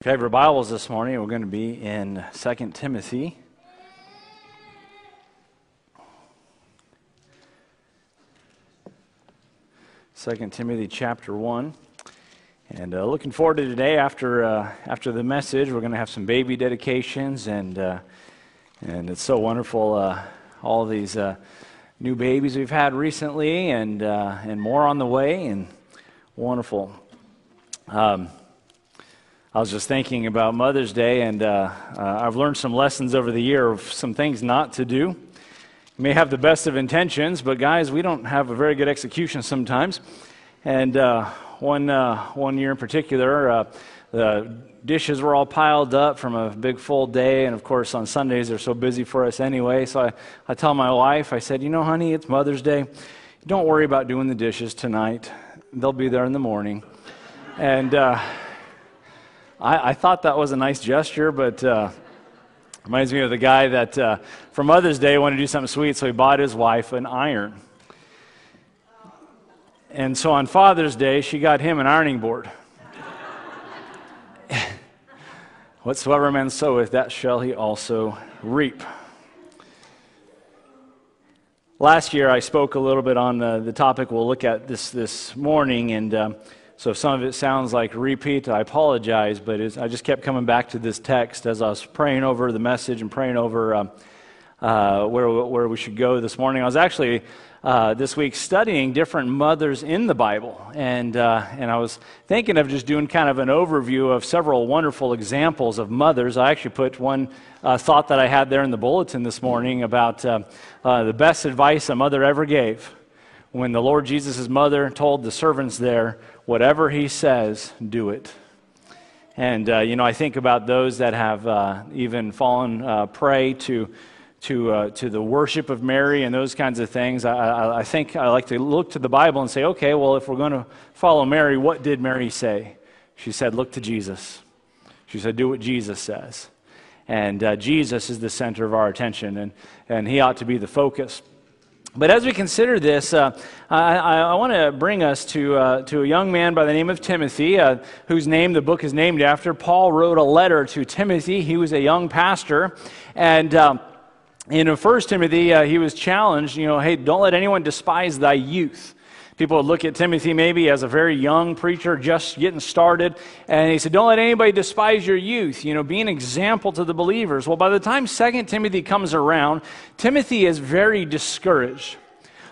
If you have your Bibles this morning, we're going to be in 2 Timothy. Second Timothy chapter 1. And uh, looking forward to today after, uh, after the message. We're going to have some baby dedications, and, uh, and it's so wonderful. Uh, all these uh, new babies we've had recently, and, uh, and more on the way, and wonderful. Um, I was just thinking about Mother's Day, and uh, uh, I've learned some lessons over the year of some things not to do. You may have the best of intentions, but guys, we don't have a very good execution sometimes. And uh, one, uh, one year in particular, uh, the dishes were all piled up from a big full day, and of course, on Sundays they're so busy for us anyway. So I, I tell my wife, I said, You know, honey, it's Mother's Day. Don't worry about doing the dishes tonight, they'll be there in the morning. And uh, I, I thought that was a nice gesture, but uh, reminds me of the guy that uh, for Mother's Day wanted to do something sweet, so he bought his wife an iron. And so on Father's Day, she got him an ironing board. Whatsoever man soweth, that shall he also reap. Last year, I spoke a little bit on the, the topic we'll look at this, this morning, and um, so if some of it sounds like repeat, I apologize, but I just kept coming back to this text as I was praying over the message and praying over um, uh, where, where we should go this morning. I was actually uh, this week studying different mothers in the Bible, and, uh, and I was thinking of just doing kind of an overview of several wonderful examples of mothers. I actually put one uh, thought that I had there in the bulletin this morning about uh, uh, the best advice a mother ever gave when the Lord Jesus' mother told the servants there, whatever he says, do it. And, uh, you know, I think about those that have uh, even fallen uh, prey to, to, uh, to the worship of Mary and those kinds of things. I, I, I, think I like to look to the Bible and say, okay, well, if we're going to follow Mary, what did Mary say? She said, look to Jesus. She said, do what Jesus says. And uh, Jesus is the center of our attention, and, and he ought to be the focus. But as we consider this, uh, I, I want to bring us to, uh, to a young man by the name of Timothy, uh, whose name the book is named after. Paul wrote a letter to Timothy. He was a young pastor. And um, in 1 Timothy, uh, he was challenged, you know, hey, don't let anyone despise thy youth. People would look at Timothy maybe as a very young preacher just getting started. And he said, Don't let anybody despise your youth. You know, be an example to the believers. Well, by the time 2 Timothy comes around, Timothy is very discouraged.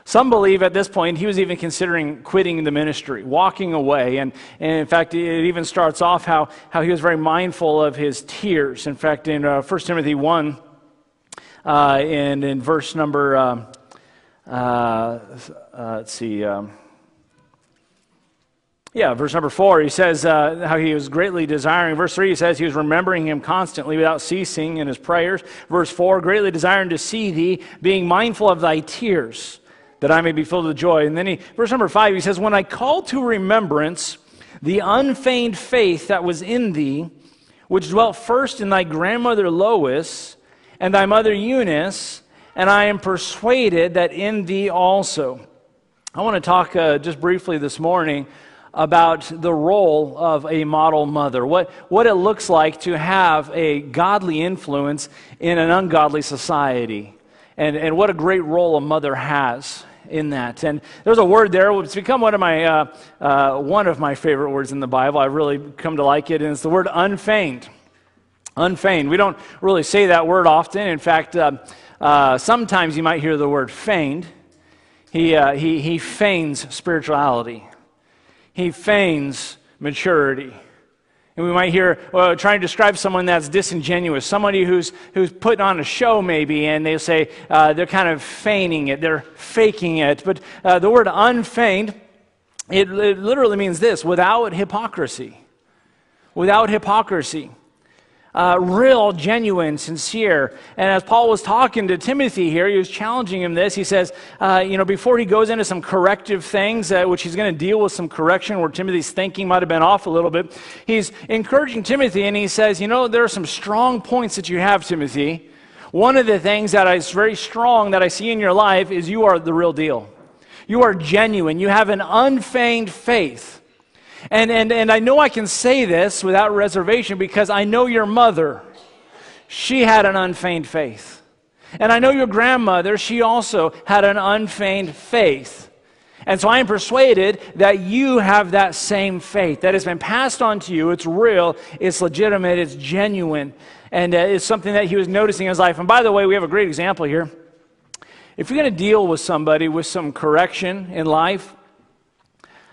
Some believe at this point he was even considering quitting the ministry, walking away. And, and in fact, it even starts off how, how he was very mindful of his tears. In fact, in uh, 1 Timothy 1, uh, and in verse number. Um, uh, uh, let's see. Um, yeah, verse number four, he says uh, how he was greatly desiring. Verse three, he says he was remembering him constantly without ceasing in his prayers. Verse four, greatly desiring to see thee, being mindful of thy tears, that I may be filled with joy. And then he, verse number five, he says, When I call to remembrance the unfeigned faith that was in thee, which dwelt first in thy grandmother Lois and thy mother Eunice, and I am persuaded that in thee also. I want to talk uh, just briefly this morning about the role of a model mother, what, what it looks like to have a godly influence in an ungodly society, and, and what a great role a mother has in that. And there's a word there, it's become one of my, uh, uh, one of my favorite words in the Bible. I've really come to like it, and it's the word unfeigned. Unfeigned. We don't really say that word often. In fact, uh, uh, sometimes you might hear the word feigned. He, uh, he, he feigns spirituality, he feigns maturity. And we might hear well, trying to describe someone that's disingenuous, somebody who's, who's putting on a show, maybe, and they say uh, they're kind of feigning it, they're faking it. But uh, the word unfeigned, it, it literally means this without hypocrisy. Without hypocrisy uh, real, genuine, sincere. And as Paul was talking to Timothy here, he was challenging him this. He says, uh, you know, before he goes into some corrective things, uh, which he's going to deal with some correction where Timothy's thinking might have been off a little bit, he's encouraging Timothy and he says, you know, there are some strong points that you have, Timothy. One of the things that is very strong that I see in your life is you are the real deal. You are genuine. You have an unfeigned faith. And, and, and I know I can say this without reservation because I know your mother. She had an unfeigned faith. And I know your grandmother, she also had an unfeigned faith. And so I am persuaded that you have that same faith that has been passed on to you. It's real, it's legitimate, it's genuine, and uh, it's something that he was noticing in his life. And by the way, we have a great example here. If you're going to deal with somebody with some correction in life,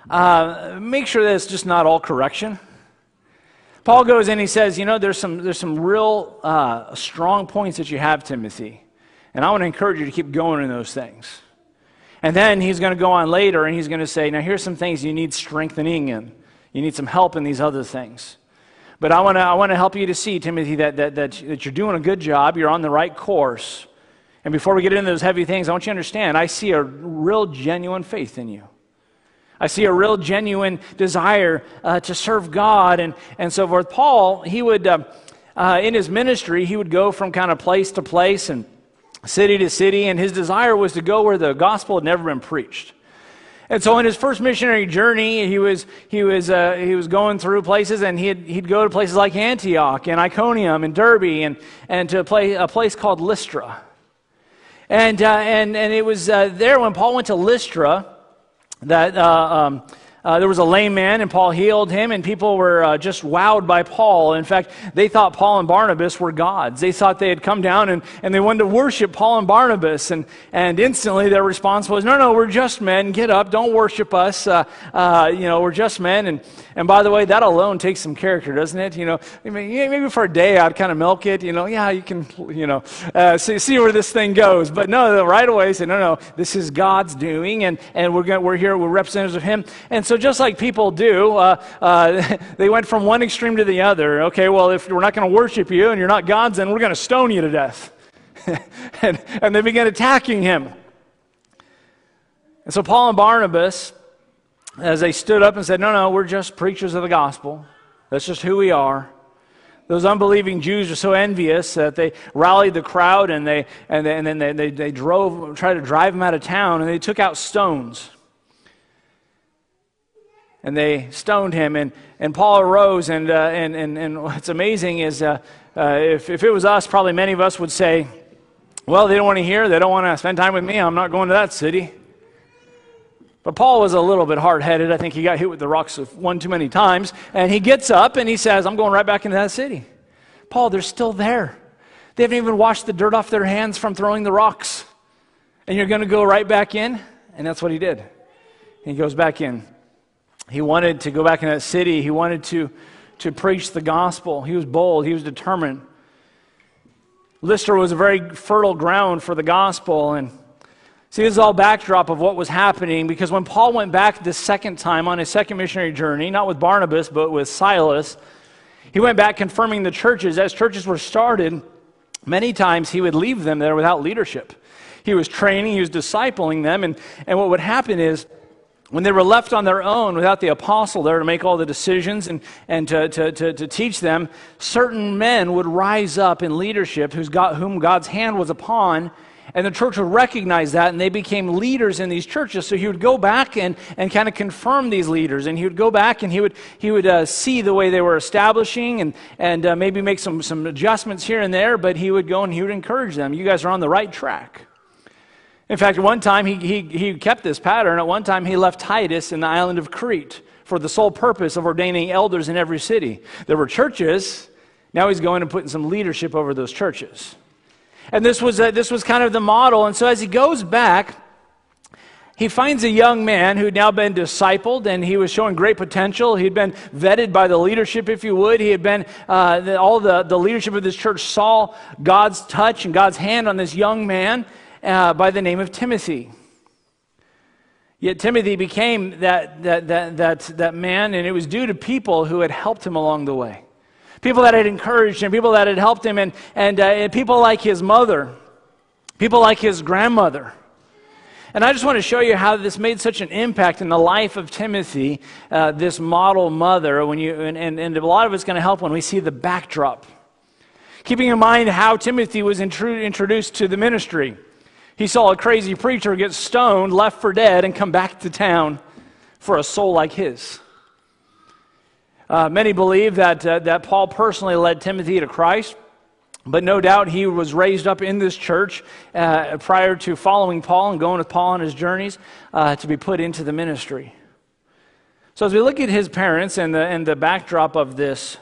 uh, make sure that it's just not all correction. Paul goes in, he says, You know, there's some, there's some real uh, strong points that you have, Timothy. And I want to encourage you to keep going in those things. And then he's going to go on later and he's going to say, Now, here's some things you need strengthening in. You need some help in these other things. But I want to, I want to help you to see, Timothy, that, that, that, that you're doing a good job. You're on the right course. And before we get into those heavy things, I want you to understand I see a real, genuine faith in you. I see a real genuine desire uh, to serve God and, and so forth. Paul, he would, uh, uh, in his ministry, he would go from kind of place to place and city to city, and his desire was to go where the gospel had never been preached. And so, in his first missionary journey, he was, he was, uh, he was going through places, and he'd, he'd go to places like Antioch and Iconium and Derbe and, and to a place, a place called Lystra. And, uh, and, and it was uh, there when Paul went to Lystra that uh, um, uh, there was a lame man, and Paul healed him, and people were uh, just wowed by Paul. In fact, they thought Paul and Barnabas were gods. They thought they had come down and, and they wanted to worship Paul and Barnabas. And, and instantly their response was, No, no, we're just men. Get up. Don't worship us. Uh, uh, you know, we're just men. And, and by the way, that alone takes some character, doesn't it? You know, maybe for a day I'd kind of milk it. You know, yeah, you can, you know, uh, see, see where this thing goes. But no, right away say, No, no, this is God's doing, and, and we're, gonna, we're here, we're representatives of Him. And so just like people do, uh, uh, they went from one extreme to the other. Okay, well, if we're not going to worship you and you're not God's, then we're going to stone you to death. and, and they began attacking him. And so Paul and Barnabas, as they stood up and said, No, no, we're just preachers of the gospel. That's just who we are. Those unbelieving Jews are so envious that they rallied the crowd and, they, and, they, and then they, they, they drove, tried to drive them out of town, and they took out stones and they stoned him. And, and Paul arose, and, uh, and, and, and what's amazing is uh, uh, if, if it was us, probably many of us would say, Well, they don't want to hear, they don't want to spend time with me, I'm not going to that city. But Paul was a little bit hard headed. I think he got hit with the rocks one too many times. And he gets up and he says, I'm going right back into that city. Paul, they're still there. They haven't even washed the dirt off their hands from throwing the rocks. And you're going to go right back in? And that's what he did. He goes back in. He wanted to go back in that city. He wanted to, to preach the gospel. He was bold. He was determined. Lystra was a very fertile ground for the gospel. And see, this is all backdrop of what was happening because when Paul went back the second time on his second missionary journey, not with Barnabas, but with Silas, he went back confirming the churches. As churches were started, many times he would leave them there without leadership. He was training, he was discipling them, and, and what would happen is when they were left on their own without the apostle there to make all the decisions and, and to, to, to, to teach them, certain men would rise up in leadership who's got, whom God's hand was upon, and the church would recognize that, and they became leaders in these churches. So he would go back and, and kind of confirm these leaders, and he would go back and he would, he would uh, see the way they were establishing and, and uh, maybe make some, some adjustments here and there, but he would go and he would encourage them. You guys are on the right track. In fact, at one time, he, he, he kept this pattern. At one time, he left Titus in the island of Crete for the sole purpose of ordaining elders in every city. There were churches. Now he's going and putting some leadership over those churches. And this was, uh, this was kind of the model. And so as he goes back, he finds a young man who'd now been discipled and he was showing great potential. He'd been vetted by the leadership, if you would. He had been, uh, the, all the, the leadership of this church saw God's touch and God's hand on this young man uh, by the name of Timothy. Yet Timothy became that, that, that, that, that man, and it was due to people who had helped him along the way. People that had encouraged him, people that had helped him, and, and, uh, and people like his mother, people like his grandmother. And I just want to show you how this made such an impact in the life of Timothy, uh, this model mother. When you, and, and, and a lot of it's going to help when we see the backdrop. Keeping in mind how Timothy was intru- introduced to the ministry. He saw a crazy preacher get stoned, left for dead, and come back to town for a soul like his. Uh, many believe that, uh, that Paul personally led Timothy to Christ. But no doubt he was raised up in this church uh, prior to following Paul and going with Paul on his journeys uh, to be put into the ministry. So, as we look at his parents and the, and the backdrop of this,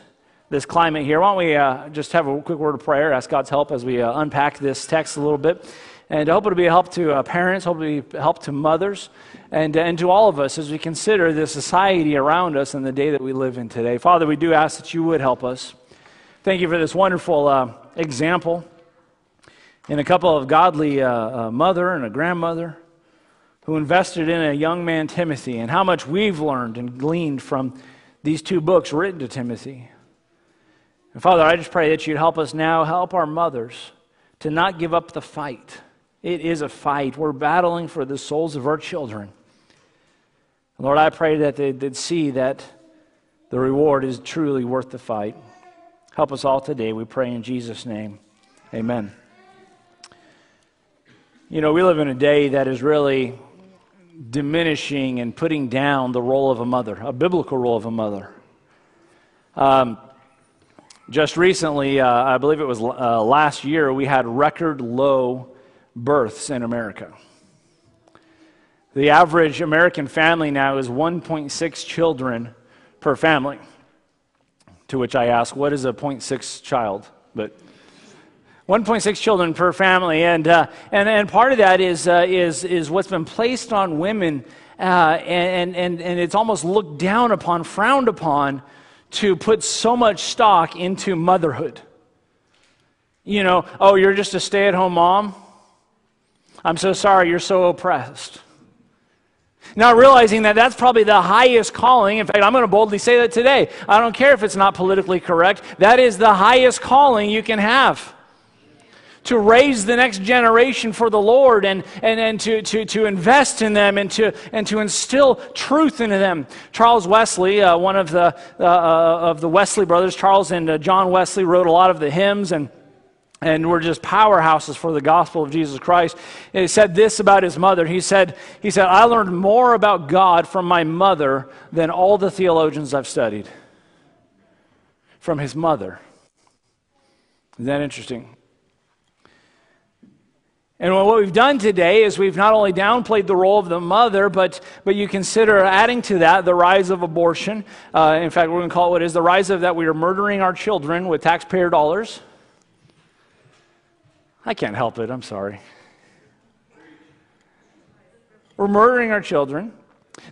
this climate here, why don't we uh, just have a quick word of prayer, ask God's help as we uh, unpack this text a little bit. And I hope it'll be a help to uh, parents, hope it'll be a help to mothers, and, and to all of us as we consider the society around us and the day that we live in today. Father, we do ask that you would help us. Thank you for this wonderful uh, example in a couple of godly uh, mother and a grandmother who invested in a young man, Timothy, and how much we've learned and gleaned from these two books written to Timothy. And Father, I just pray that you'd help us now, help our mothers to not give up the fight. It is a fight. We're battling for the souls of our children. Lord, I pray that they'd see that the reward is truly worth the fight. Help us all today, we pray in Jesus' name. Amen. You know, we live in a day that is really diminishing and putting down the role of a mother, a biblical role of a mother. Um, just recently, uh, I believe it was uh, last year, we had record low births in America. The average American family now is 1.6 children per family. To which I ask, what is a 0.6 child? But 1.6 children per family, and uh, and and part of that is uh, is is what's been placed on women, uh, and and and it's almost looked down upon, frowned upon, to put so much stock into motherhood. You know, oh, you're just a stay-at-home mom. I'm so sorry, you're so oppressed. Not realizing that that's probably the highest calling. In fact, I'm going to boldly say that today. I don't care if it's not politically correct. That is the highest calling you can have. To raise the next generation for the Lord and, and, and to, to, to invest in them and to, and to instill truth into them. Charles Wesley, uh, one of the, uh, uh of the Wesley brothers, Charles and uh, John Wesley, wrote a lot of the hymns and and we're just powerhouses for the gospel of Jesus Christ. And he said this about his mother. He said, he said, I learned more about God from my mother than all the theologians I've studied. From his mother. Isn't that interesting? And what we've done today is we've not only downplayed the role of the mother, but, but you consider adding to that the rise of abortion. Uh, in fact, we're going to call it what is the rise of that we are murdering our children with taxpayer dollars. I can't help it. I'm sorry. We're murdering our children.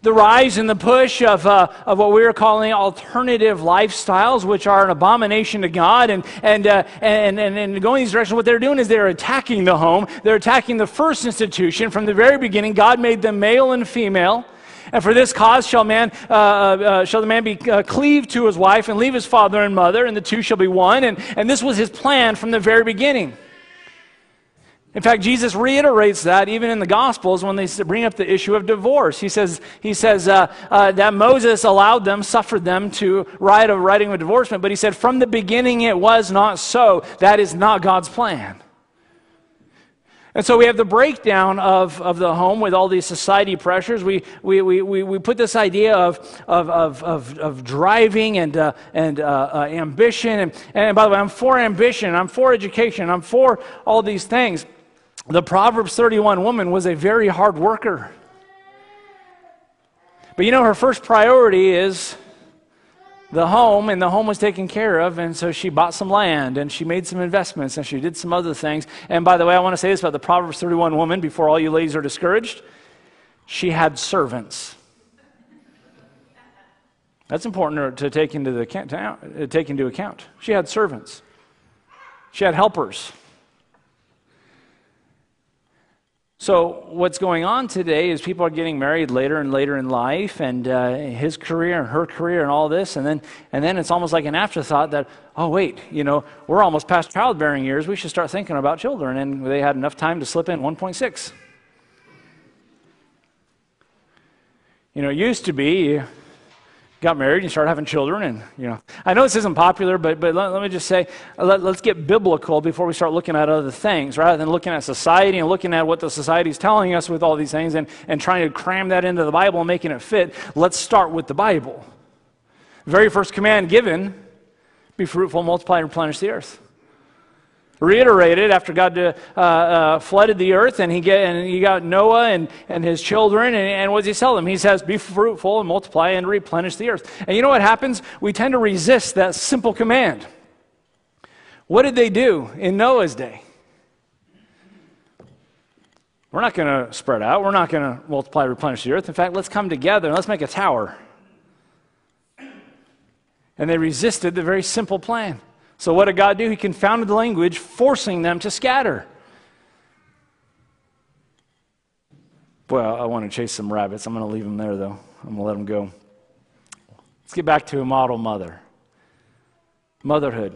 The rise and the push of, uh, of what we are calling alternative lifestyles, which are an abomination to God, and, and, uh, and, and, and going these directions, what they're doing is they're attacking the home. They're attacking the first institution. From the very beginning, God made them male and female. And for this cause shall, man, uh, uh, uh shall the man be uh, cleaved to his wife and leave his father and mother, and the two shall be one. And, and this was his plan from the very beginning. In fact, Jesus reiterates that even in the Gospels when they bring up the issue of divorce. He says, he says uh, uh, that Moses allowed them, suffered them to write a writing of divorcement, but he said, from the beginning it was not so. That is not God's plan. And so we have the breakdown of, of the home with all these society pressures. We, we, we, we, we put this idea of, of, of, of, of driving and, uh, and uh, uh, ambition. And, and by the way, I'm for ambition, I'm for education, I'm for all these things the Proverbs 31 woman was a very hard worker. But you know, her first priority is the home, and the home was taken care of, and so she bought some land and she made some investments and she did some other things. And by the way, I want to say this about the Proverbs 31 woman before all you ladies are discouraged. She had servants. That's important to take into, the, to uh, take into account. She had servants, she had helpers. So, what's going on today is people are getting married later and later in life, and uh, his career and her career and all this, and then, and then it's almost like an afterthought that, oh, wait, you know, we're almost past childbearing years, we should start thinking about children. And they had enough time to slip in 1.6. You know, it used to be got married, you start having children, and you know, I know this isn't popular, but but let, let me just say, let, us get biblical before we start looking at other things, rather than looking at society and looking at what the society is telling us with all these things, and and trying to cram that into the Bible and making it fit. Let's start with the Bible. very first command given be fruitful, multiply, and replenish the earth. Reiterated after God uh, uh, flooded the earth, and he, get, and he got Noah and, and his children, and, and what does he tell them? He says, Be fruitful and multiply and replenish the earth. And you know what happens? We tend to resist that simple command. What did they do in Noah's day? We're not going to spread out. We're not going to multiply, replenish the earth. In fact, let's come together and let's make a tower. And they resisted the very simple plan. So, what did God do? He confounded the language, forcing them to scatter. Well, I want to chase some rabbits. I'm going to leave them there, though. I'm going to let them go. Let's get back to a model mother. Motherhood.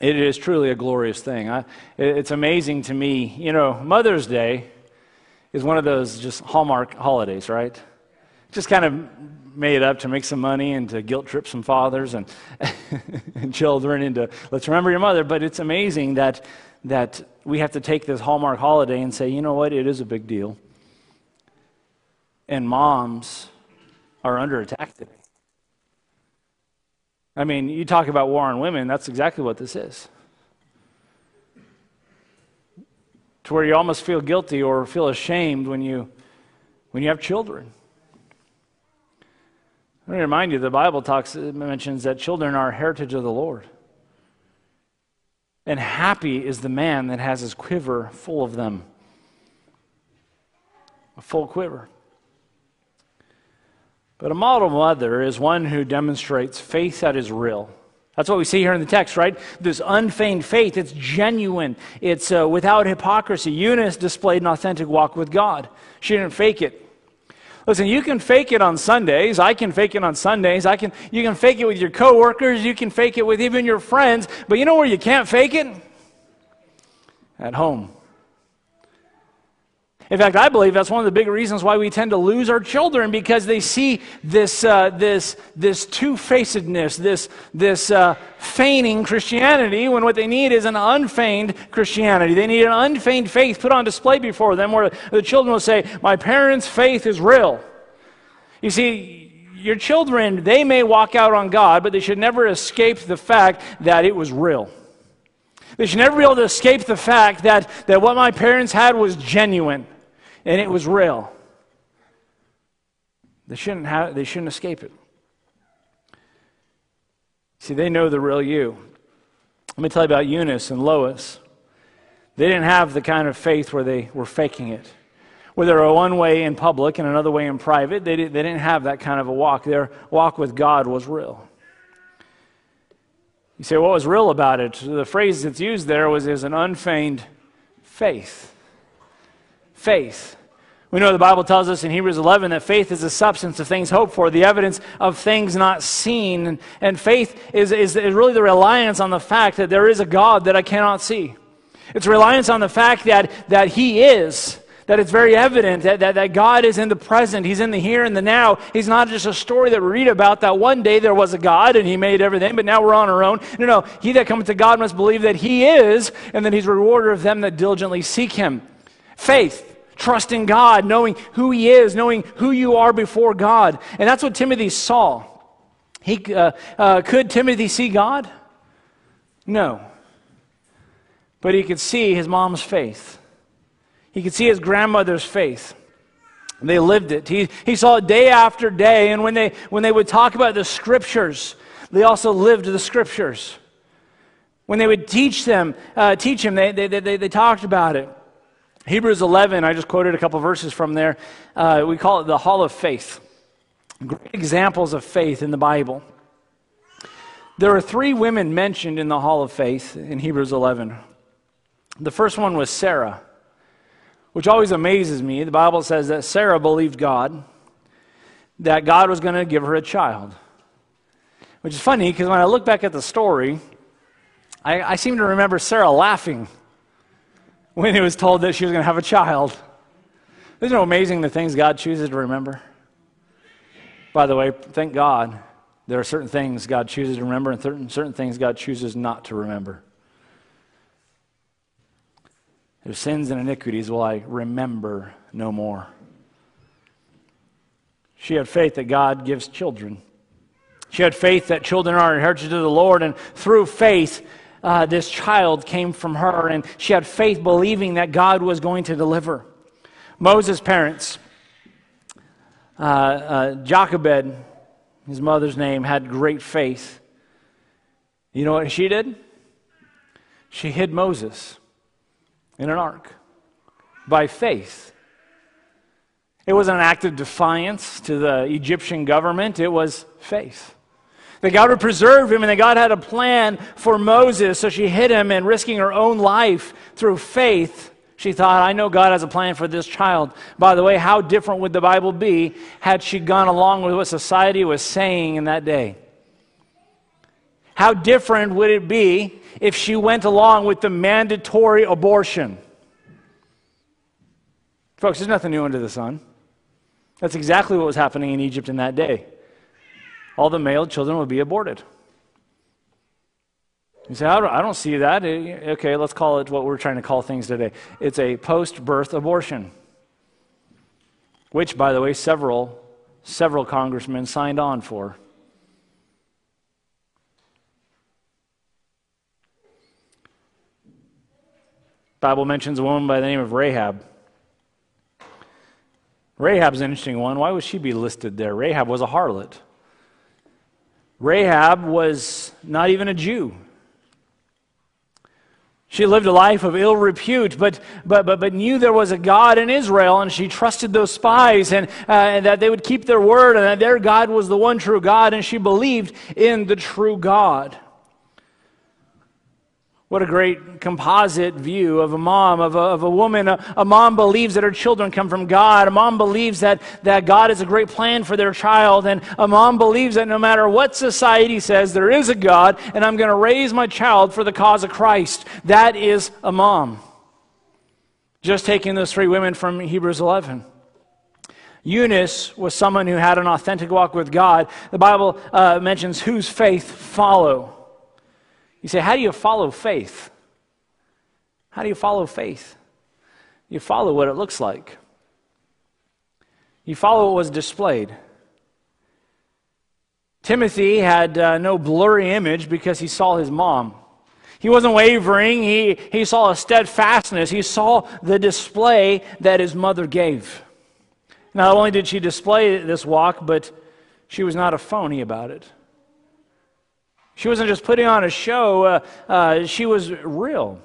It is truly a glorious thing. I, it's amazing to me. You know, Mother's Day is one of those just hallmark holidays, right? Just kind of made up to make some money and to guilt trip some fathers and, and children into let's remember your mother. But it's amazing that, that we have to take this hallmark holiday and say, you know what, it is a big deal. And moms are under attack today. I mean, you talk about war on women, that's exactly what this is. To where you almost feel guilty or feel ashamed when you, when you have children. Let me remind you the Bible talks, mentions that children are a heritage of the Lord. And happy is the man that has his quiver full of them. A full quiver. But a model mother is one who demonstrates faith that is real. That's what we see here in the text, right? This unfeigned faith. It's genuine. It's uh, without hypocrisy. Eunice displayed an authentic walk with God. She didn't fake it. Listen, you can fake it on Sundays. I can fake it on Sundays. I can, you can fake it with your coworkers. You can fake it with even your friends. But you know where you can't fake it? At home. In fact, I believe that's one of the big reasons why we tend to lose our children because they see this, uh, this, this two facedness, this, this uh, feigning Christianity, when what they need is an unfeigned Christianity. They need an unfeigned faith put on display before them where the children will say, My parents' faith is real. You see, your children, they may walk out on God, but they should never escape the fact that it was real. They should never be able to escape the fact that, that what my parents had was genuine and it was real. They shouldn't, have, they shouldn't escape it. See, they know the real you. Let me tell you about Eunice and Lois. They didn't have the kind of faith where they were faking it. Where they were one way in public and another way in private, they, did, they didn't have that kind of a walk. Their walk with God was real. You say, what was real about it? The phrase that's used there was is an unfeigned faith faith. We know the Bible tells us in Hebrews 11 that faith is the substance of things hoped for, the evidence of things not seen. And faith is, is, is, really the reliance on the fact that there is a God that I cannot see. It's reliance on the fact that, that He is, that it's very evident that, that, that God is in the present, He's in the here and the now. He's not just a story that we read about that one day there was a God and He made everything, but now we're on our own. No, no. He that cometh to God must believe that He is, and that He's a rewarder of them that diligently seek Him. Faith trusting God, knowing who He is, knowing who you are before God. And that's what Timothy saw. He, uh, uh, could Timothy see God? No. But he could see his mom's faith. He could see his grandmother's faith. They lived it. He, he saw it day after day. And when they, when they would talk about the scriptures, they also lived the scriptures. When they would teach them, uh, teach him, they, they, they, they talked about it. Hebrews 11, I just quoted a couple verses from there. Uh, we call it the Hall of Faith. Great examples of faith in the Bible. There are three women mentioned in the Hall of Faith in Hebrews 11. The first one was Sarah, which always amazes me. The Bible says that Sarah believed God, that God was going to give her a child. Which is funny because when I look back at the story, I, I seem to remember Sarah laughing when he was told that she was going to have a child. Isn't it amazing the things God chooses to remember? By the way, thank God there are certain things God chooses to remember and certain, certain things God chooses not to remember. Their sins and iniquities will I remember no more. She had faith that God gives children. She had faith that children are inherited to the Lord, and through faith, uh, this child came from her, and she had faith believing that God was going to deliver. Moses' parents, uh, uh, Jochebed, his mother's name, had great faith. You know what she did? She hid Moses in an ark by faith. It wasn't an act of defiance to the Egyptian government, it was faith. That God would preserve him and that God had a plan for Moses, so she hid him and risking her own life through faith. She thought, I know God has a plan for this child. By the way, how different would the Bible be had she gone along with what society was saying in that day? How different would it be if she went along with the mandatory abortion? Folks, there's nothing new under the sun. That's exactly what was happening in Egypt in that day. All the male children would be aborted. You say, I don't, I don't see that. Eh, okay, let's call it what we're trying to call things today. It's a post birth abortion, which, by the way, several, several congressmen signed on for. Bible mentions a woman by the name of Rahab. Rahab's an interesting one. Why would she be listed there? Rahab was a harlot. Rahab was not even a Jew. She lived a life of ill repute, but, but, but, but knew there was a God in Israel, and she trusted those spies and, uh, and that they would keep their word and that their God was the one true God, and she believed in the true God. What a great composite view of a mom, of a, of a woman. A, a, mom believes that her children come from God. A mom believes that, that God has a great plan for their child. And a mom believes that no matter what society says, there is a God, and I'm going to raise my child for the cause of Christ. That is a mom. Just taking those three women from Hebrews 11. Eunice was someone who had an authentic walk with God. The Bible uh, mentions whose faith follow. You say, how do you follow faith? How do you follow faith? You follow what it looks like. You follow what was displayed. Timothy had uh, no blurry image because he saw his mom. He wasn't wavering. He, he saw a steadfastness. He saw the display that his mother gave. Not only did she display this walk, but she was not a phony about it. She wasn't just putting on a show, uh, uh, she was real.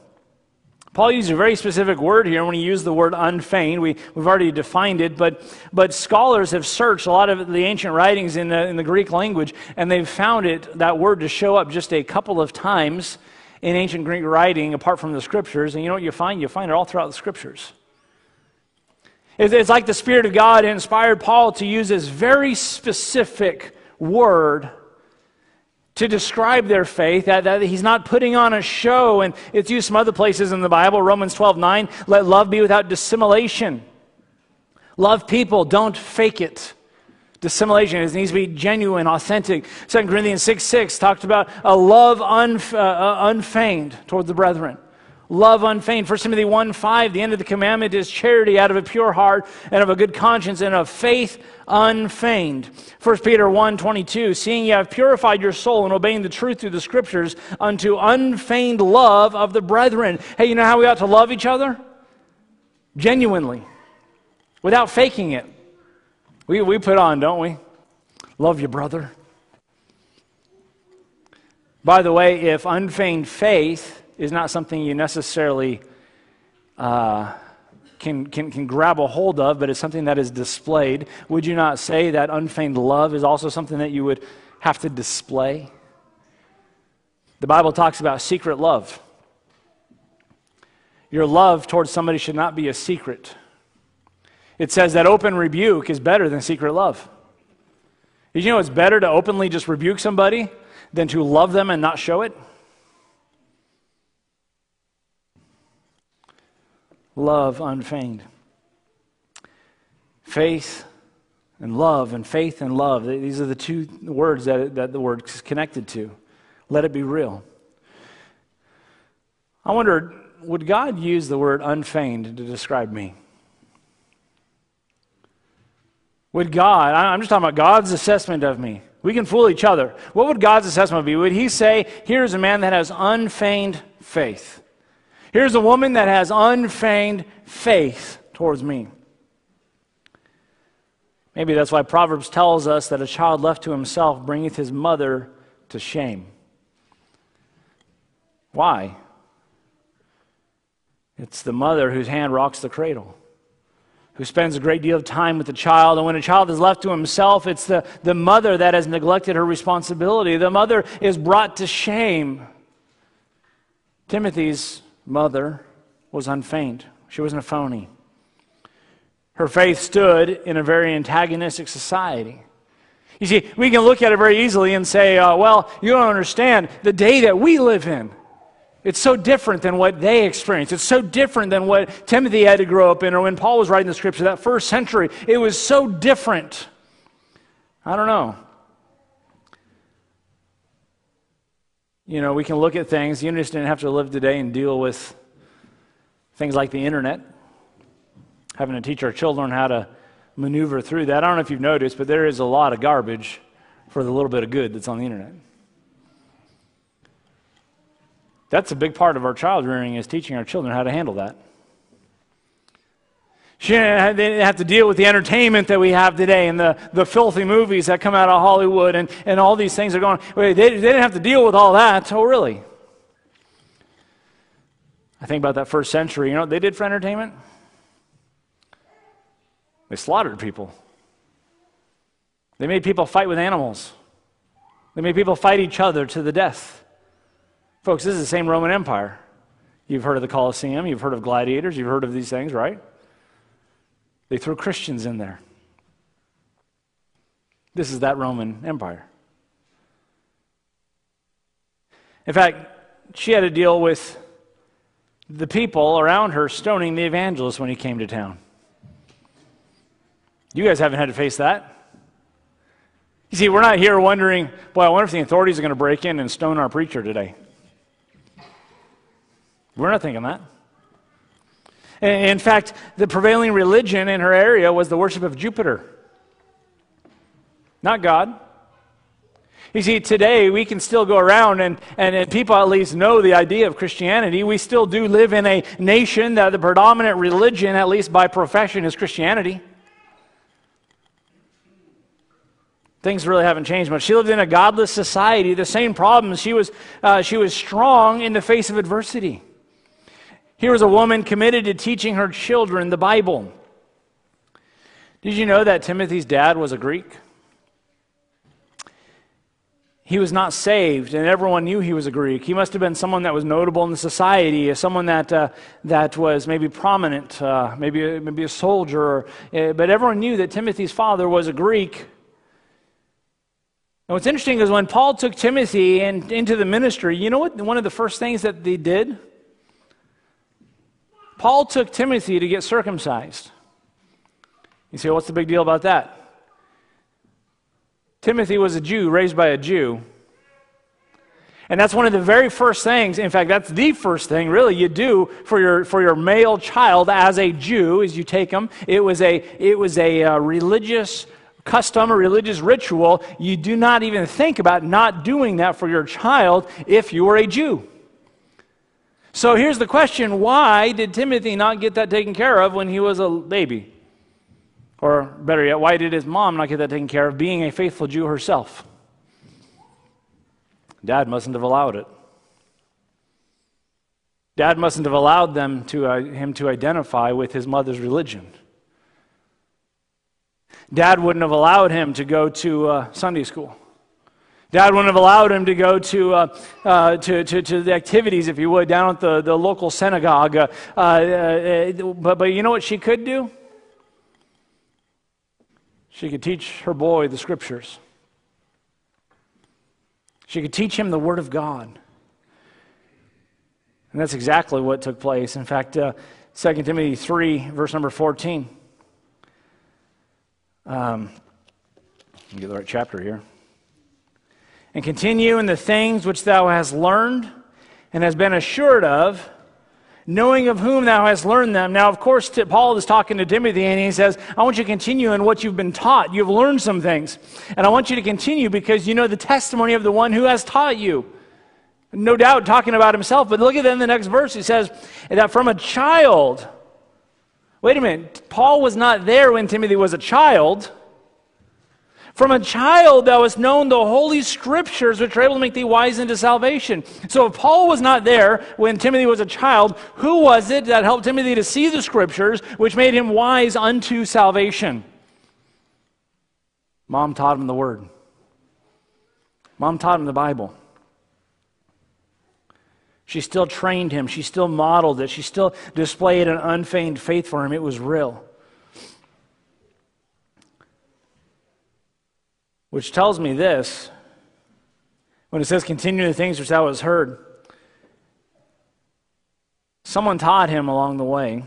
Paul used a very specific word here when he used the word unfeigned. We, we've already defined it, but, but scholars have searched a lot of the ancient writings in the, in the Greek language, and they've found it, that word to show up just a couple of times in ancient Greek writing apart from the scriptures. And you know what you find? You find it all throughout the scriptures. It's like the Spirit of God inspired Paul to use this very specific word to describe their faith, that, that, he's not putting on a show. And it's used some other places in the Bible. Romans 12 9, let love be without dissimulation. Love people, don't fake it. Dissimulation, it needs to be genuine, authentic. 2 Corinthians 6 6 talked about a love unf- uh, uh, unfeigned toward the brethren love unfeigned. 1 Timothy 1 5, the end of the commandment is charity out of a pure heart and of a good conscience and of faith unfeigned. 1 Peter 1 22, seeing you have purified your soul in obeying the truth through the scriptures unto unfeigned love of the brethren. Hey, you know how we ought to love each other? Genuinely, without faking it. We, we put on, don't we? Love your brother. By the way, if unfeigned faith is not something you necessarily uh, can, can, can grab a hold of, but it's something that is displayed. Would you not say that unfeigned love is also something that you would have to display? The Bible talks about secret love. Your love towards somebody should not be a secret. It says that open rebuke is better than secret love. Did you know it's better to openly just rebuke somebody than to love them and not show it? Love unfeigned. Faith and love, and faith and love. These are the two words that, that the word is connected to. Let it be real. I wonder, would God use the word unfeigned to describe me? Would God, I'm just talking about God's assessment of me. We can fool each other. What would God's assessment be? Would He say, here's a man that has unfeigned faith? Here's a woman that has unfeigned faith towards me. Maybe that's why Proverbs tells us that a child left to himself bringeth his mother to shame. Why? It's the mother whose hand rocks the cradle, who spends a great deal of time with the child. And when a child is left to himself, it's the, the mother that has neglected her responsibility. The mother is brought to shame. Timothy's mother was unfeigned, she wasn't a phony. Her faith stood in a very antagonistic society. You see, we can look at it very easily and say, uh, well, you don't understand the day that we live in. It's so different than what they experienced. It's so different than what Timothy had to grow up in, or when Paul was writing the scripture, that first century. It was so different. I don't know. You know, we can look at things. You just didn't have to live today and deal with things like the internet, having to teach our children how to maneuver through that. I don't know if you've noticed, but there is a lot of garbage for the little bit of good that's on the internet. That's a big part of our child rearing is teaching our children how to handle that. They didn't have to deal with the entertainment that we have today and the, the filthy movies that come out of Hollywood and, and all these things are going. They, they didn't have to deal with all that. Oh, really? I think about that first century. You know what they did for entertainment? They slaughtered people. They made people fight with animals. They made people fight each other to the death. Folks, this is the same Roman Empire. You've heard of the Colosseum, you've heard of gladiators, you've heard of these things, right? They threw Christians in there. This is that Roman Empire. In fact, she had to deal with the people around her stoning the evangelist when he came to town. You guys haven't had to face that. You see, we're not here wondering, boy, I wonder if the authorities are going to break in and stone our preacher today. We're not thinking that. In fact, the prevailing religion in her area was the worship of Jupiter, not God. You see, today we can still go around and, and, and, people at least know the idea of Christianity. We still do live in a nation that the predominant religion, at least by profession, is Christianity. Things really haven't changed much. She lived in a godless society, the same problems. She was, uh, she was strong in the face of adversity. Here was a woman committed to teaching her children the Bible. Did you know that Timothy's dad was a Greek? He was not saved, and everyone knew he was a Greek. He must have been someone that was notable in the society, someone that, uh, that was maybe prominent, uh, maybe, maybe a soldier. Uh, but everyone knew that Timothy's father was a Greek. And what's interesting is when Paul took Timothy in, into the ministry, you know what? One of the first things that they did? Paul took Timothy to get circumcised. You say, what's the big deal about that? Timothy was a Jew, raised by a Jew. And that's one of the very first things, in fact, that's the first thing really you do for your, for your male child as a Jew is you take them. It was a, it was a uh, religious custom, a religious ritual. You do not even think about not doing that for your child if you were a Jew. So here's the question why did Timothy not get that taken care of when he was a baby? Or better yet, why did his mom not get that taken care of, being a faithful Jew herself? Dad mustn't have allowed it. Dad mustn't have allowed them to, uh, him to identify with his mother's religion. Dad wouldn't have allowed him to go to uh, Sunday school. Dad wouldn't have allowed him to go to, uh, uh, to, to, to, the activities, if you would, down at the, the local synagogue. Uh, uh, uh, but, but you know what she could do? She could teach her boy the scriptures. She could teach him the Word of God. And that's exactly what took place. In fact, uh, 2 Timothy 3, verse number 14. Um, get the right chapter here and continue in the things which thou hast learned and hast been assured of, knowing of whom thou hast learned them. Now, of course, Paul is talking to Timothy and he says, I want you to continue in what you've been taught. You've learned some things. And I want you to continue because you know the testimony of the one who has taught you. No doubt talking about himself, but look at then the next verse. He says that from a child, wait a minute, Paul was not there when Timothy was a child. From a child thou hast known the holy scriptures which are able to make thee wise into salvation. So if Paul was not there when Timothy was a child, who was it that helped Timothy to see the scriptures which made him wise unto salvation? Mom taught him the word. Mom taught him the Bible. She still trained him. She still modeled it. She still displayed an unfeigned faith for him. It was real. Which tells me this when it says, continue the things which thou hast heard. Someone taught him along the way.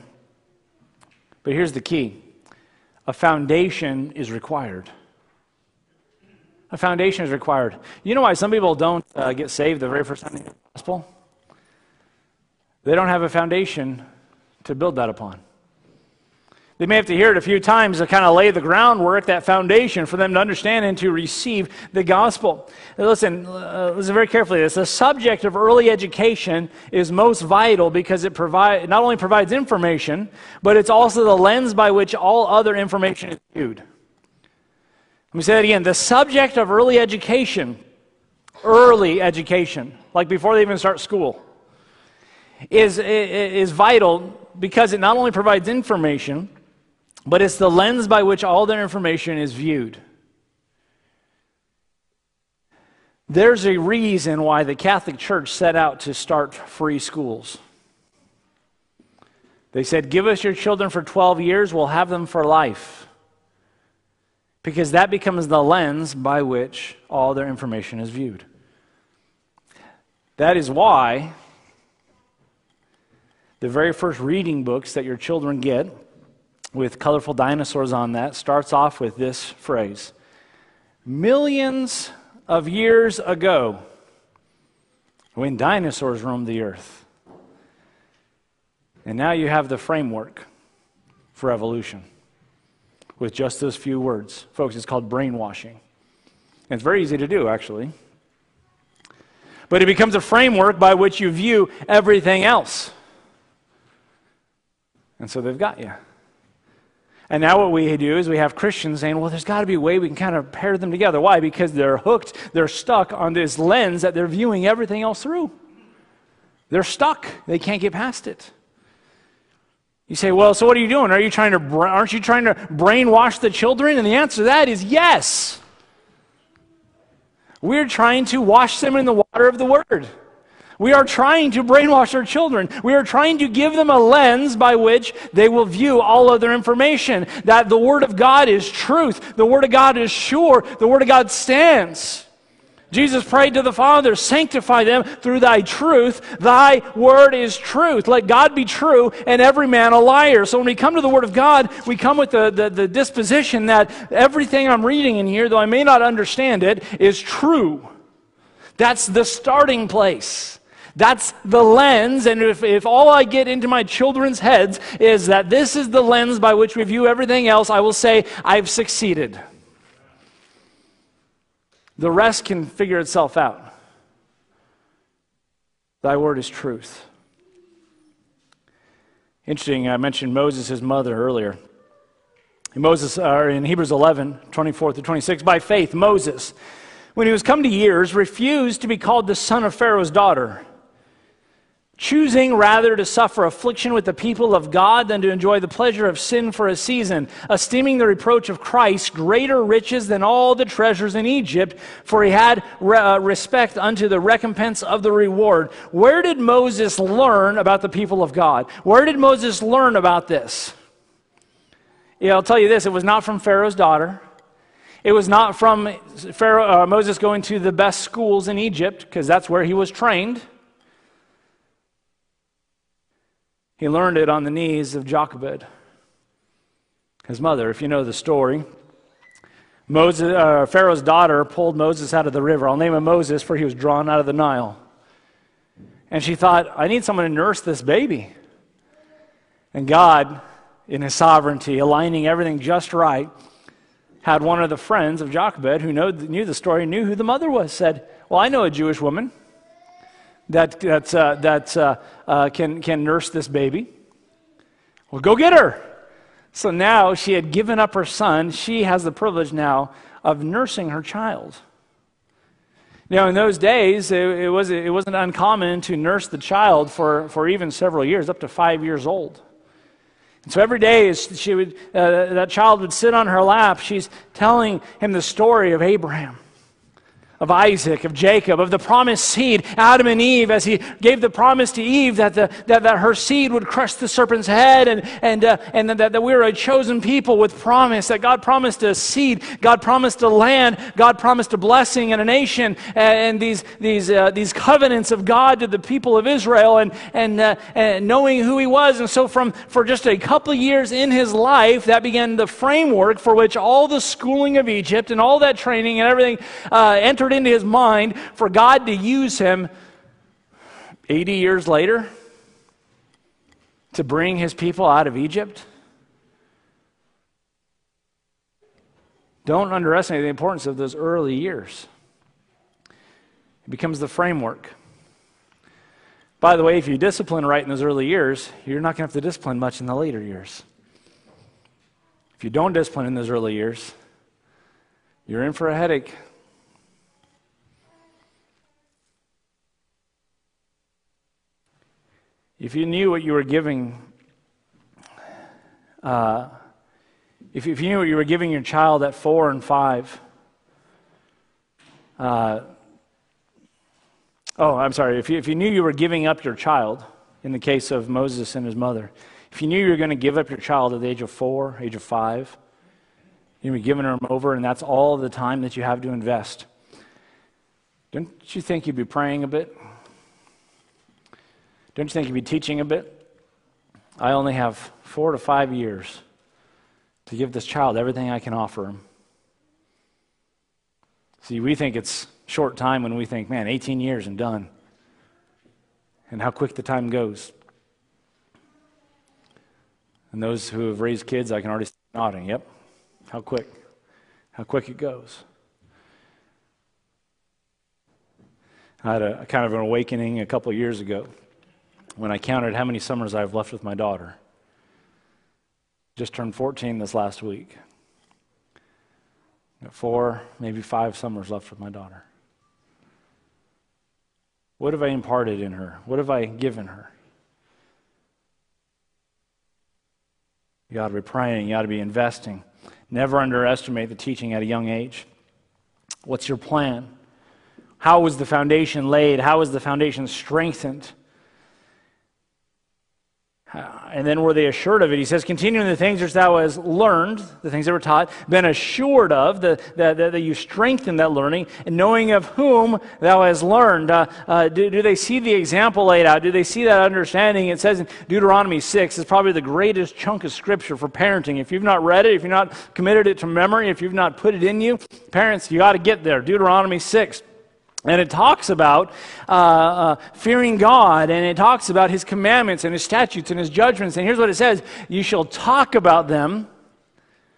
But here's the key a foundation is required. A foundation is required. You know why some people don't uh, get saved the very first time they hear the gospel? They don't have a foundation to build that upon. They may have to hear it a few times to kind of lay the groundwork, that foundation for them to understand and to receive the gospel. Now listen, uh, listen very carefully. This the subject of early education is most vital because it provide not only provides information, but it's also the lens by which all other information is viewed. Let me say that again. The subject of early education, early education, like before they even start school, is, is vital because it not only provides information, but it's the lens by which all their information is viewed. There's a reason why the Catholic Church set out to start free schools. They said, Give us your children for 12 years, we'll have them for life. Because that becomes the lens by which all their information is viewed. That is why the very first reading books that your children get with colorful dinosaurs on that starts off with this phrase Millions of years ago, when dinosaurs roamed the earth. And now you have the framework for evolution with just those few words. Folks, it's called brainwashing. And it's very easy to do, actually. But it becomes a framework by which you view everything else. And so they've got you. And now what we do is we have Christians saying, well, there's got to be a way we can kind of pair them together. Why? Because they're hooked, they're stuck on this lens that they're viewing everything else through. They're stuck, they can't get past it. You say, well, so what are you doing? Are you trying to, aren't you trying to brainwash the children? And the answer to that is yes. We're trying to wash them in the water of the Word. We are trying to brainwash our children. We are trying to give them a lens by which they will view all other information. That the Word of God is truth. The Word of God is sure. The Word of God stands. Jesus prayed to the Father, sanctify them through thy truth. Thy word is truth. Let God be true and every man a liar. So when we come to the Word of God, we come with the, the, the disposition that everything I'm reading in here, though I may not understand it, is true. That's the starting place. That's the lens, and if, if all I get into my children's heads is that this is the lens by which we view everything else, I will say, I've succeeded. The rest can figure itself out. Thy word is truth. Interesting, I mentioned Moses' mother earlier. In Moses, uh, in Hebrews 11, 24 to 26, by faith, Moses, when he was come to years, refused to be called the son of Pharaoh's daughter choosing rather to suffer affliction with the people of God than to enjoy the pleasure of sin for a season, esteeming the reproach of Christ greater riches than all the treasures in Egypt, for he had re- uh, respect unto the recompense of the reward. Where did Moses learn about the people of God? Where did Moses learn about this? Yeah, I'll tell you this it was not from Pharaoh's daughter. It was not from Pharaoh, uh, Moses going to the best schools in Egypt, because that's where he was trained. He learned it on the knees of Jochebed, his mother. If you know the story, Moses, uh, Pharaoh's daughter pulled Moses out of the river. I'll name him Moses, for he was drawn out of the Nile. And she thought, I need someone to nurse this baby. And God, in his sovereignty, aligning everything just right, had one of the friends of Jochebed who knew the story, knew who the mother was, said, Well, I know a Jewish woman that, that, uh, that uh, uh, can, can nurse this baby. Well, go get her. So now she had given up her son. She has the privilege now of nursing her child. Now, in those days, it, it, was, it wasn't uncommon to nurse the child for, for even several years, up to five years old. And so every day, she would, uh, that child would sit on her lap. She's telling him the story of Abraham of Isaac, of Jacob, of the promised seed, Adam and Eve, as he gave the promise to Eve that, the, that, that her seed would crush the serpent's head, and, and, uh, and that, that we are a chosen people with promise, that God promised a seed, God promised a land, God promised a blessing and a nation, and, these, these, uh, these covenants of God to the people of Israel, and, and, uh, and knowing who he was. And so, from, for just a couple years in his life, that began the framework for which all the schooling of Egypt and all that training and everything uh, entered entered into his mind for God to use him 80 years later to bring his people out of Egypt? Don't underestimate the importance of those early years. It becomes the framework. By the way, if you discipline right in those early years, you're not going to have to discipline much in the later years. If you don't discipline in those early years, you're in for a headache. If you knew what you were giving, uh, if, if you knew what you were giving your child at four and five, uh, oh, I'm sorry, if you, if you knew you were giving up your child, in the case of Moses and his mother, if you knew you were going to give up your child at the age of four, age of five, you were giving them over, and that's all the time that you have to invest. Don't you think you'd be praying a bit? Don't you think you'd be teaching a bit? I only have four to five years to give this child everything I can offer him. See, we think it's short time when we think, man, 18 years and done. And how quick the time goes. And those who have raised kids, I can already see nodding. Yep. How quick. How quick it goes. I had a, kind of an awakening a couple years ago when I counted how many summers I've left with my daughter. Just turned 14 this last week. Got four, maybe five summers left with my daughter. What have I imparted in her? What have I given her? You ought to be praying, you ought to be investing. Never underestimate the teaching at a young age. What's your plan? How was the foundation laid? How was the foundation strengthened? And then were they assured of it? He says, continuing the things which thou hast learned, the things that were taught, been assured of, the, the, that you strengthen that learning, and knowing of whom thou hast learned. Uh, uh, do, do, they see the example laid out? Do they see that understanding? It says in Deuteronomy 6, it's probably the greatest chunk of scripture for parenting. If you've not read it, if you've not committed it to memory, if you've not put it in you, parents, you got to get there. Deuteronomy 6. And it talks about uh, uh, fearing God, and it talks about His commandments and His statutes and His judgments. And here's what it says You shall talk about them.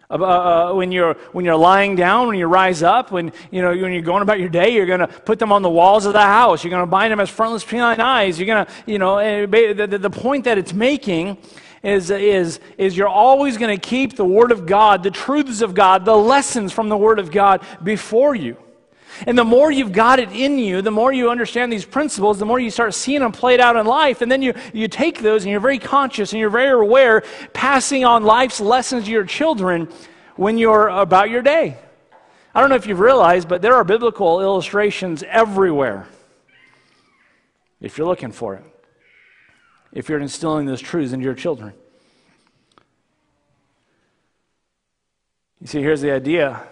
Uh, uh, when you're when you're lying down, when you rise up, when you know when you're going about your day, you're going to put them on the walls of the house. You're going to bind them as frontlets feline eyes. You're going to you know the, the, the point that it's making is, is, is you're always going to keep the Word of God, the truths of God, the lessons from the Word of God before you. And the more you've got it in you, the more you understand these principles, the more you start seeing them played out in life. And then you, you take those and you're very conscious and you're very aware, passing on life's lessons to your children when you're about your day. I don't know if you've realized, but there are biblical illustrations everywhere if you're looking for it, if you're instilling those truths into your children. You see, here's the idea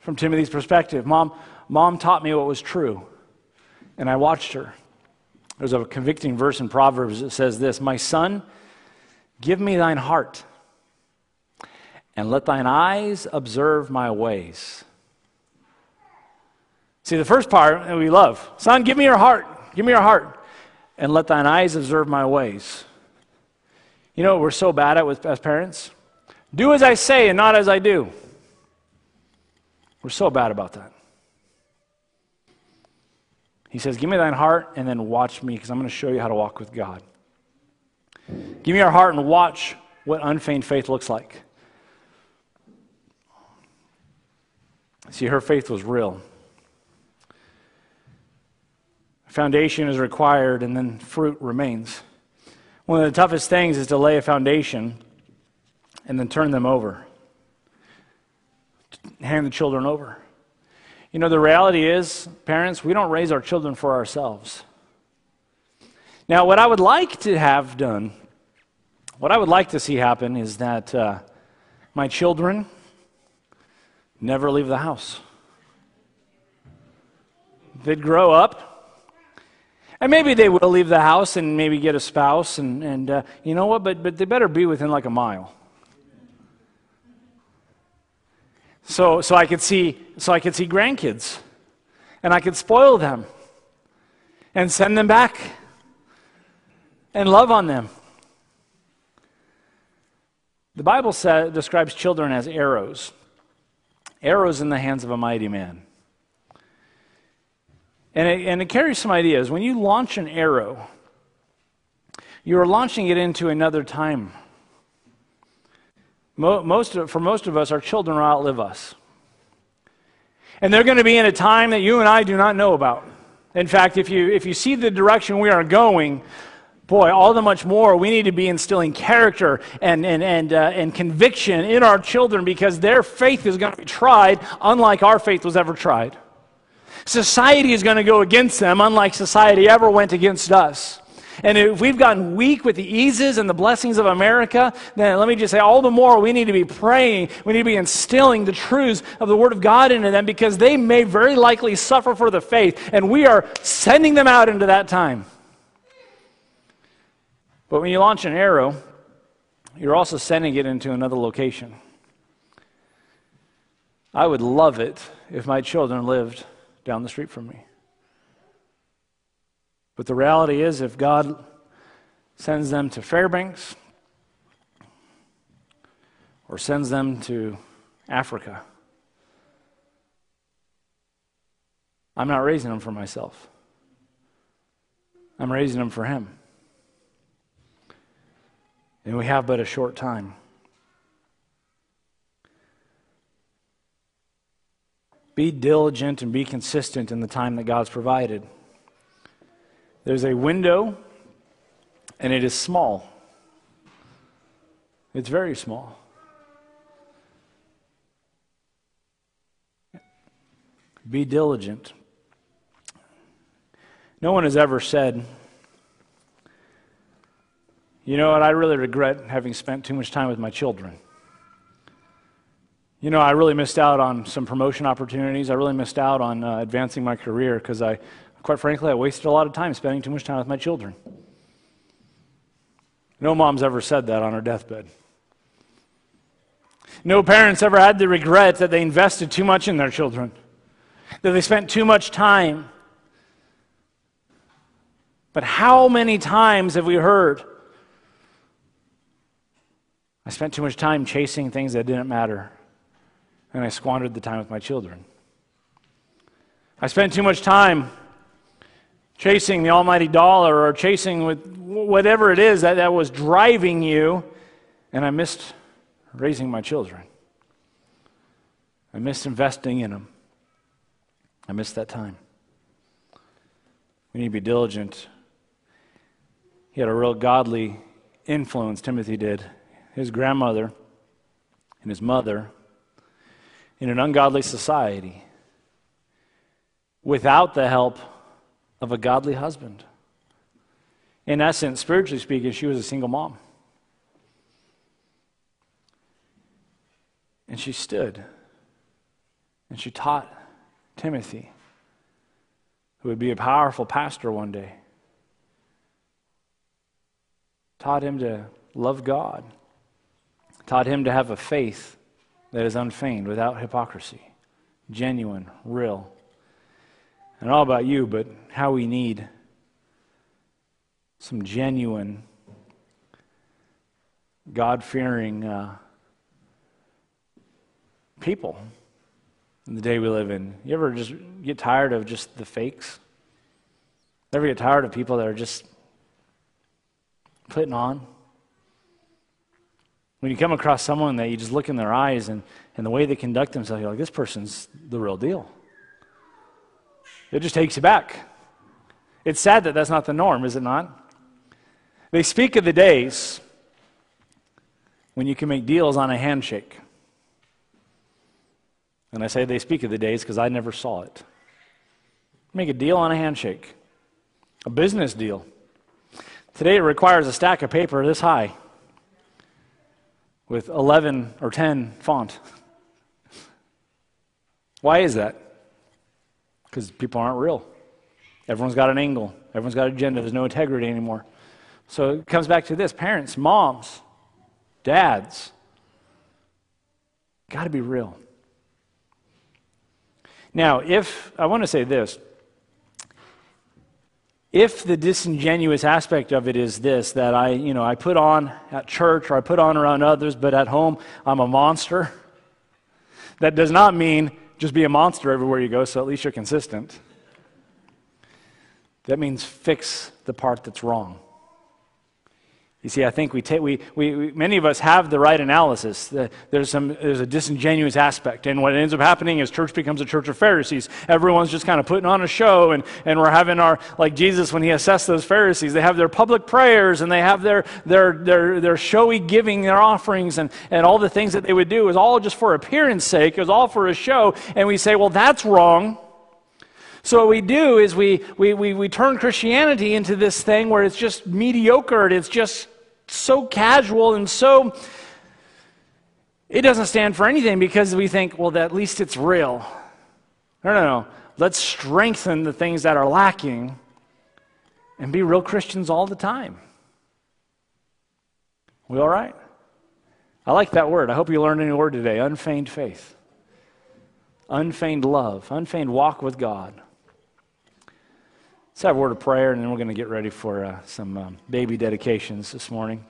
from Timothy's perspective Mom, Mom taught me what was true, and I watched her. There's a convicting verse in Proverbs that says this My son, give me thine heart, and let thine eyes observe my ways. See, the first part we love Son, give me your heart, give me your heart, and let thine eyes observe my ways. You know what we're so bad at with, as parents? Do as I say and not as I do. We're so bad about that. He says, Give me thine heart and then watch me because I'm going to show you how to walk with God. Give me your heart and watch what unfeigned faith looks like. See, her faith was real. Foundation is required, and then fruit remains. One of the toughest things is to lay a foundation and then turn them over, hand the children over. You know, the reality is, parents, we don't raise our children for ourselves. Now, what I would like to have done, what I would like to see happen is that uh, my children never leave the house. They'd grow up, and maybe they will leave the house and maybe get a spouse, and, and uh, you know what? But, but they better be within like a mile. So, so, I could see, so I could see grandkids, and I could spoil them, and send them back, and love on them. The Bible says, describes children as arrows arrows in the hands of a mighty man. And it, and it carries some ideas. When you launch an arrow, you're launching it into another time. Most of, for most of us, our children will outlive us. And they're going to be in a time that you and I do not know about. In fact, if you, if you see the direction we are going, boy, all the much more we need to be instilling character and, and, and, uh, and conviction in our children because their faith is going to be tried unlike our faith was ever tried. Society is going to go against them unlike society ever went against us. And if we've gotten weak with the eases and the blessings of America, then let me just say, all the more we need to be praying. We need to be instilling the truths of the Word of God into them because they may very likely suffer for the faith, and we are sending them out into that time. But when you launch an arrow, you're also sending it into another location. I would love it if my children lived down the street from me. But the reality is, if God sends them to Fairbanks or sends them to Africa, I'm not raising them for myself. I'm raising them for Him. And we have but a short time. Be diligent and be consistent in the time that God's provided. There's a window, and it is small. It's very small. Be diligent. No one has ever said, you know what? I really regret having spent too much time with my children. You know, I really missed out on some promotion opportunities. I really missed out on uh, advancing my career because I, quite frankly, I wasted a lot of time spending too much time with my children. No mom's ever said that on her deathbed. No parents ever had the regret that they invested too much in their children, that they spent too much time. But how many times have we heard, I spent too much time chasing things that didn't matter, and I squandered the time with my children. I spent too much time chasing the almighty dollar or chasing with whatever it is that, that was driving you, and I missed raising my children. I missed investing in them. I missed that time. We need to be diligent. He had a real godly influence, Timothy did, his grandmother and his mother in an ungodly society without the help of a godly husband. In essence, spiritually speaking, she was a single mom. And she stood and she taught Timothy, who would be a powerful pastor one day, taught him to love God taught him to have a faith that is unfeigned, without hypocrisy, genuine, real. And all about you, but how we need some genuine God fearing uh, people in the day we live in. You ever just get tired of just the fakes? Ever get tired of people that are just putting on? When you come across someone that you just look in their eyes and, and the way they conduct themselves, you're like, this person's the real deal. It just takes you back. It's sad that that's not the norm, is it not? They speak of the days when you can make deals on a handshake. And I say they speak of the days because I never saw it. Make a deal on a handshake, a business deal. Today it requires a stack of paper this high with 11 or 10 font. Why is that? Because people aren't real. Everyone's got an angle, everyone's got an agenda, there's no integrity anymore. So it comes back to this parents, moms, dads, got to be real. Now, if, I want to say this. If the disingenuous aspect of it is this, that I, you know, I put on at church or I put on around others, but at home I'm a monster, that does not mean just be a monster everywhere you go, so at least you're consistent. That means fix the part that's wrong. You see, I think we take, we, we, we, many of us have the right analysis. There's, some, there's a disingenuous aspect. And what ends up happening is church becomes a church of Pharisees. Everyone's just kind of putting on a show, and, and we're having our, like Jesus when he assessed those Pharisees, they have their public prayers and they have their, their, their, their showy giving, their offerings, and, and all the things that they would do. Was all just for appearance sake, it was all for a show. And we say, well, that's wrong. So what we do is we, we, we, we turn Christianity into this thing where it's just mediocre, it's just so casual and so it doesn't stand for anything because we think, well, at least it's real. No, no, no. Let's strengthen the things that are lacking and be real Christians all the time. We all right? I like that word. I hope you learned a new word today unfeigned faith, unfeigned love, unfeigned walk with God. Let's have a word of prayer, and then we're going to get ready for uh, some um, baby dedications this morning.